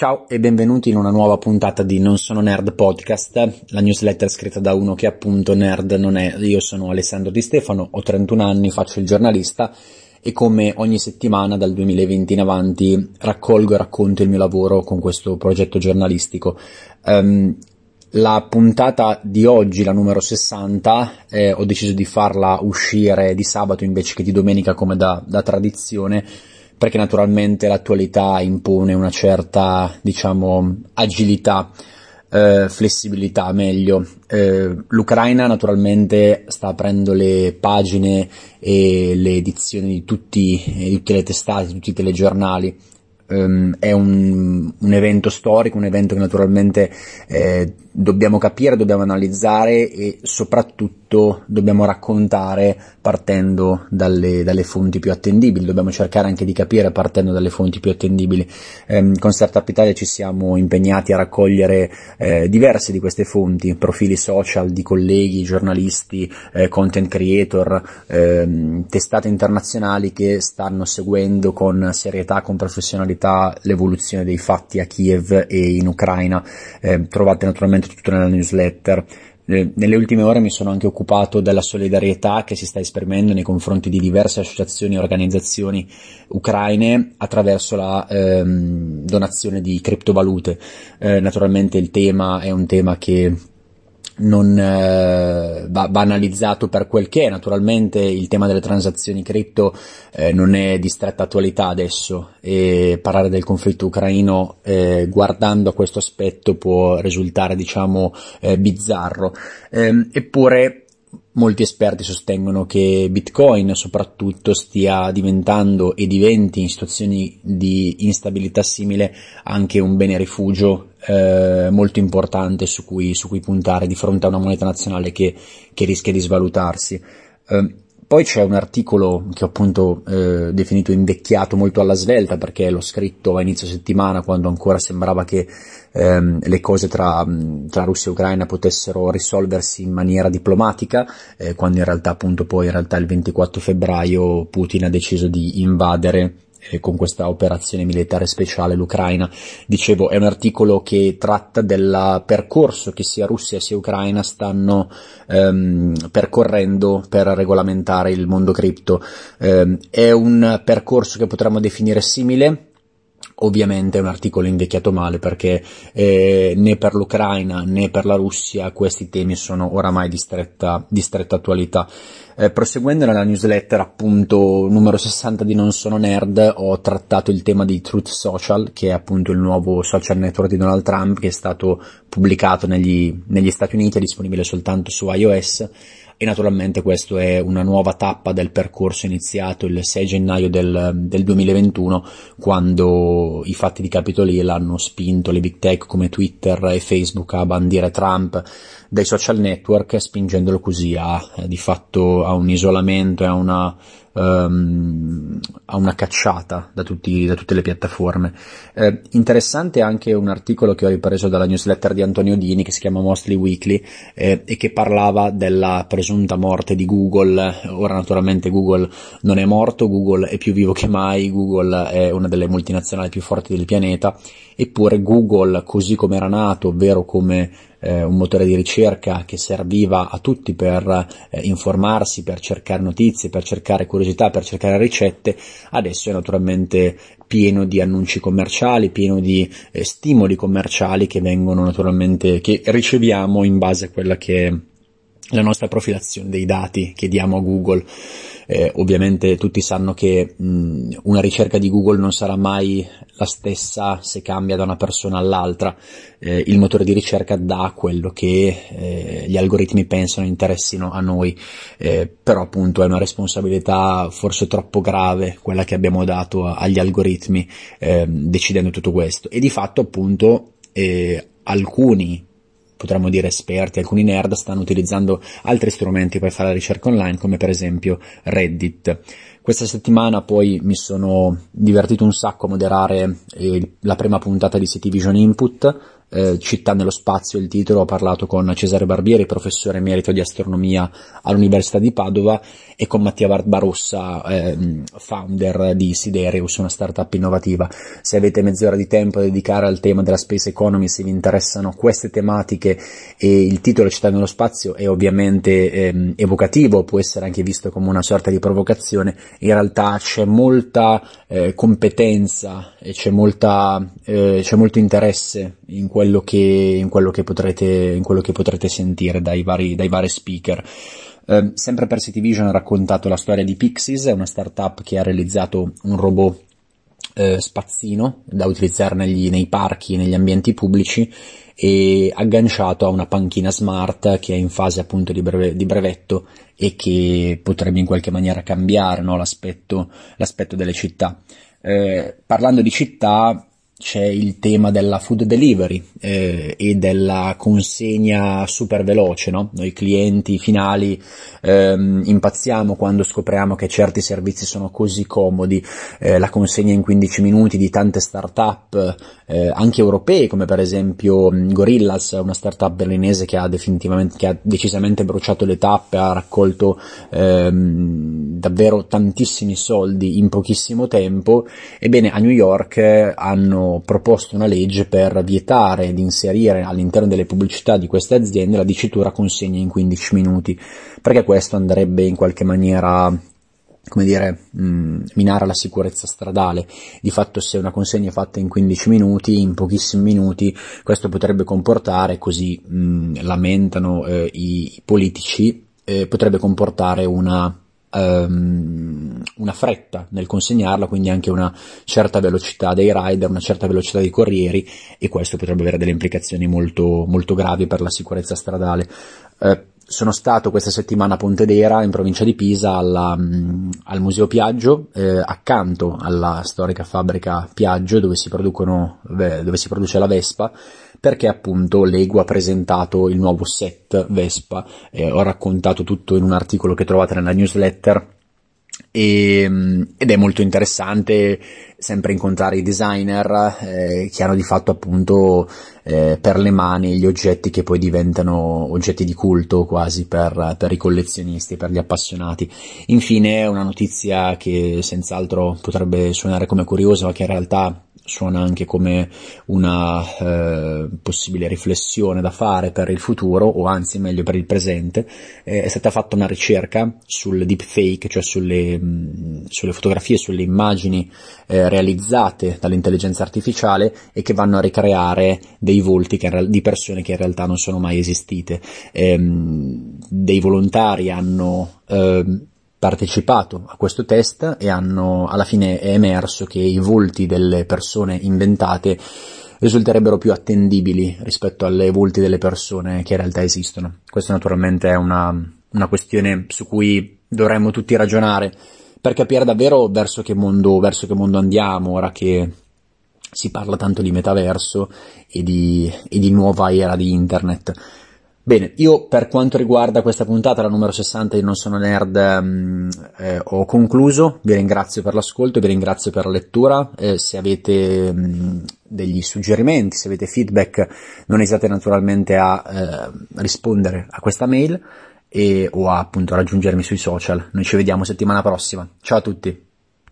Ciao e benvenuti in una nuova puntata di Non sono nerd podcast, la newsletter scritta da uno che appunto nerd non è. Io sono Alessandro Di Stefano, ho 31 anni, faccio il giornalista e come ogni settimana dal 2020 in avanti raccolgo e racconto il mio lavoro con questo progetto giornalistico. Um, la puntata di oggi, la numero 60, eh, ho deciso di farla uscire di sabato invece che di domenica come da, da tradizione perché naturalmente l'attualità impone una certa, diciamo, agilità, eh, flessibilità meglio. Eh, L'Ucraina naturalmente sta aprendo le pagine e le edizioni di, tutti, di tutte le testate, di tutti i telegiornali um, è un, un, evento storico, un evento che naturalmente eh, dobbiamo capire, dobbiamo analizzare e soprattutto dobbiamo raccontare partendo dalle, dalle, fonti più attendibili, dobbiamo cercare anche di capire partendo dalle fonti più attendibili. Eh, con Startup Italia ci siamo impegnati a raccogliere eh, diverse di queste fonti, profili social di colleghi, giornalisti, eh, content creator, ehm, testate internazionali che stanno seguendo con serietà, con professionalità l'evoluzione dei fatti a Kiev e in Ucraina. Ehm, trovate naturalmente tutto nella newsletter. Eh, nelle ultime ore mi sono anche occupato della solidarietà che si sta esprimendo nei confronti di diverse associazioni e organizzazioni ucraine attraverso la ehm, donazione di criptovalute. Eh, naturalmente il tema è un tema che non eh, analizzato per quel che è. Naturalmente il tema delle transazioni cripto eh, non è di stretta attualità adesso e parlare del conflitto ucraino eh, guardando a questo aspetto può risultare diciamo eh, bizzarro. Ehm, eppure Molti esperti sostengono che Bitcoin soprattutto stia diventando e diventi in situazioni di instabilità simile anche un bene rifugio eh, molto importante su cui, su cui, puntare di fronte a una moneta nazionale che, che rischia di svalutarsi. Eh, poi c'è un articolo che ho appunto eh, definito invecchiato molto alla svelta perché l'ho scritto a inizio settimana quando ancora sembrava che ehm, le cose tra, tra, Russia e Ucraina potessero risolversi in maniera diplomatica, eh, quando in realtà appunto poi in realtà il 24 febbraio Putin ha deciso di invadere eh, con questa operazione militare speciale l'Ucraina. Dicevo, è un articolo che tratta del percorso che sia Russia sia Ucraina stanno ehm, percorrendo per regolamentare il mondo cripto. Eh, è un percorso che potremmo definire simile Ovviamente è un articolo invecchiato male perché eh, né per l'Ucraina né per la Russia questi temi sono oramai di stretta, di stretta attualità. Eh, proseguendo nella newsletter appunto numero 60 di Non Sono Nerd ho trattato il tema di Truth Social che è appunto il nuovo social network di Donald Trump che è stato pubblicato negli, negli Stati Uniti, è disponibile soltanto su iOS e naturalmente questo è una nuova tappa del percorso iniziato il 6 gennaio del, del 2021 quando i fatti di Capitol Hill hanno spinto le big tech come Twitter e Facebook a bandire Trump dai social network spingendolo così a di fatto a un isolamento e a una um, a una cacciata da, tutti, da tutte le piattaforme. Eh, interessante anche un articolo che ho ripreso dalla newsletter di Antonio Dini che si chiama Mostly Weekly eh, e che parlava della presunta morte di Google. Ora naturalmente Google non è morto, Google è più vivo che mai, Google è una delle multinazionali più forti del pianeta, eppure Google così come era nato, ovvero come eh, un motore di ricerca che serviva a tutti per eh, informarsi, per cercare notizie, per cercare curiosità, per cercare ricette, adesso è naturalmente pieno di annunci commerciali, pieno di eh, stimoli commerciali che vengono naturalmente, che riceviamo in base a quella che è la nostra profilazione dei dati che diamo a Google. Eh, ovviamente tutti sanno che mh, una ricerca di Google non sarà mai la stessa se cambia da una persona all'altra. Eh, il motore di ricerca dà quello che eh, gli algoritmi pensano interessino a noi, eh, però appunto è una responsabilità forse troppo grave quella che abbiamo dato agli algoritmi ehm, decidendo tutto questo. E di fatto appunto eh, alcuni potremmo dire esperti, alcuni nerd stanno utilizzando altri strumenti per fare la ricerca online, come per esempio Reddit. Questa settimana poi mi sono divertito un sacco a moderare eh, la prima puntata di City Vision Input, eh, Città nello spazio il titolo, ho parlato con Cesare Barbieri, professore emerito di astronomia all'Università di Padova e con Mattia Barbarossa, eh, founder di Sidereus, una startup innovativa. Se avete mezz'ora di tempo da dedicare al tema della space economy, se vi interessano queste tematiche e il titolo Città nello spazio è ovviamente ehm, evocativo, può essere anche visto come una sorta di provocazione, in realtà c'è molta eh, competenza e c'è, molta, eh, c'è molto interesse in quello che, in quello che, potrete, in quello che potrete sentire dai vari, dai vari speaker. Eh, sempre per City Vision ha raccontato la storia di Pixies, una startup che ha realizzato un robot eh, spazzino da utilizzare negli, nei parchi, negli ambienti pubblici e agganciato a una panchina smart che è in fase appunto di, breve, di brevetto e che potrebbe in qualche maniera cambiare no, l'aspetto, l'aspetto, delle città. Eh, parlando di città, c'è il tema della food delivery eh, e della consegna super veloce, no? Noi clienti finali ehm, impazziamo quando scopriamo che certi servizi sono così comodi, eh, la consegna in 15 minuti di tante start-up, eh, anche europee, come per esempio mm, Gorillas, una startup berlinese che ha definitivamente, che ha decisamente bruciato le tappe, ha raccolto ehm, davvero tantissimi soldi in pochissimo tempo, ebbene a New York hanno proposto una legge per vietare di inserire all'interno delle pubblicità di queste aziende la dicitura consegna in 15 minuti, perché questo andrebbe in qualche maniera come dire, mh, mm, minare la sicurezza stradale. Di fatto se una consegna è fatta in 15 minuti, in pochissimi minuti, questo potrebbe comportare, così mh, mm, lamentano eh, i politici, eh, potrebbe comportare una um, una fretta nel consegnarla, quindi anche una certa velocità dei rider, una certa velocità dei corrieri e questo potrebbe avere delle implicazioni molto, molto gravi per la sicurezza stradale. Uh, sono stato questa settimana a Pontedera, in provincia di Pisa, alla, um, al Museo Piaggio, eh, accanto alla storica fabbrica Piaggio, dove si, dove si produce la Vespa, perché appunto Lego ha presentato il nuovo set Vespa, eh, ho raccontato tutto in un articolo che trovate nella newsletter e, ed è molto interessante sempre incontrare i designer eh, che hanno di fatto appunto eh, per le mani gli oggetti che poi diventano oggetti di culto quasi per, per i collezionisti, per gli appassionati. Infine una notizia che senz'altro potrebbe suonare come curiosa ma che in realtà suona anche come una eh, possibile riflessione da fare per il futuro, o anzi meglio per il presente, eh, è stata fatta una ricerca sul deepfake, cioè sulle, mh, mm, sulle fotografie, sulle immagini eh, realizzate dall'intelligenza artificiale e che vanno a ricreare dei volti che, di persone che in realtà non sono mai esistite. Ehm, dei volontari hanno ehm, partecipato a questo test e hanno, alla fine è emerso che i volti delle persone inventate risulterebbero più attendibili rispetto ai volti delle persone che in realtà esistono. Questo naturalmente è una, una questione su cui dovremmo tutti ragionare per capire davvero verso che mondo, verso che mondo andiamo ora che si parla tanto di metaverso e di, e di nuova era di internet. Bene, io per quanto riguarda questa puntata, la numero 60 di Non sono nerd, um, eh, ho concluso, vi ringrazio per l'ascolto, vi ringrazio per la lettura, eh, se avete um, degli suggerimenti, se avete feedback, non esitate naturalmente a eh, rispondere a questa mail e, o a appunto raggiungermi sui social. Noi ci vediamo settimana prossima. Ciao a tutti!